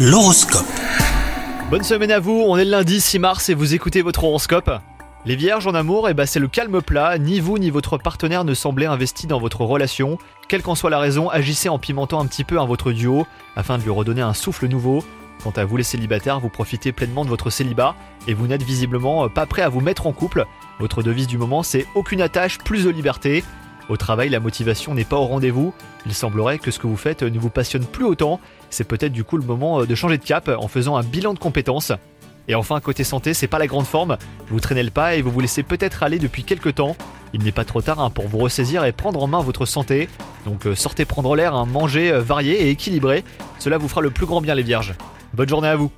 L'horoscope. Bonne semaine à vous, on est le lundi 6 mars et vous écoutez votre horoscope. Les vierges en amour, eh ben c'est le calme plat, ni vous ni votre partenaire ne semblez investi dans votre relation. Quelle qu'en soit la raison, agissez en pimentant un petit peu un votre duo afin de lui redonner un souffle nouveau. Quant à vous les célibataires, vous profitez pleinement de votre célibat et vous n'êtes visiblement euh, pas prêt à vous mettre en couple. Votre devise du moment c'est aucune attache, plus de liberté. Au travail, la motivation n'est pas au rendez-vous. Il semblerait que ce que vous faites ne vous passionne plus autant. C'est peut-être du coup le moment euh, de changer de cap en faisant un bilan de compétences. Et enfin, côté santé, c'est pas la grande forme. Vous traînez le pas et vous vous laissez peut-être aller depuis quelques temps. Il n'est pas trop tard hein, pour vous ressaisir et prendre en main votre santé. Donc euh, sortez prendre l'air, hein, mangez euh, varié et équilibré. Cela vous fera le plus grand bien les vierges. Bonne journée à vous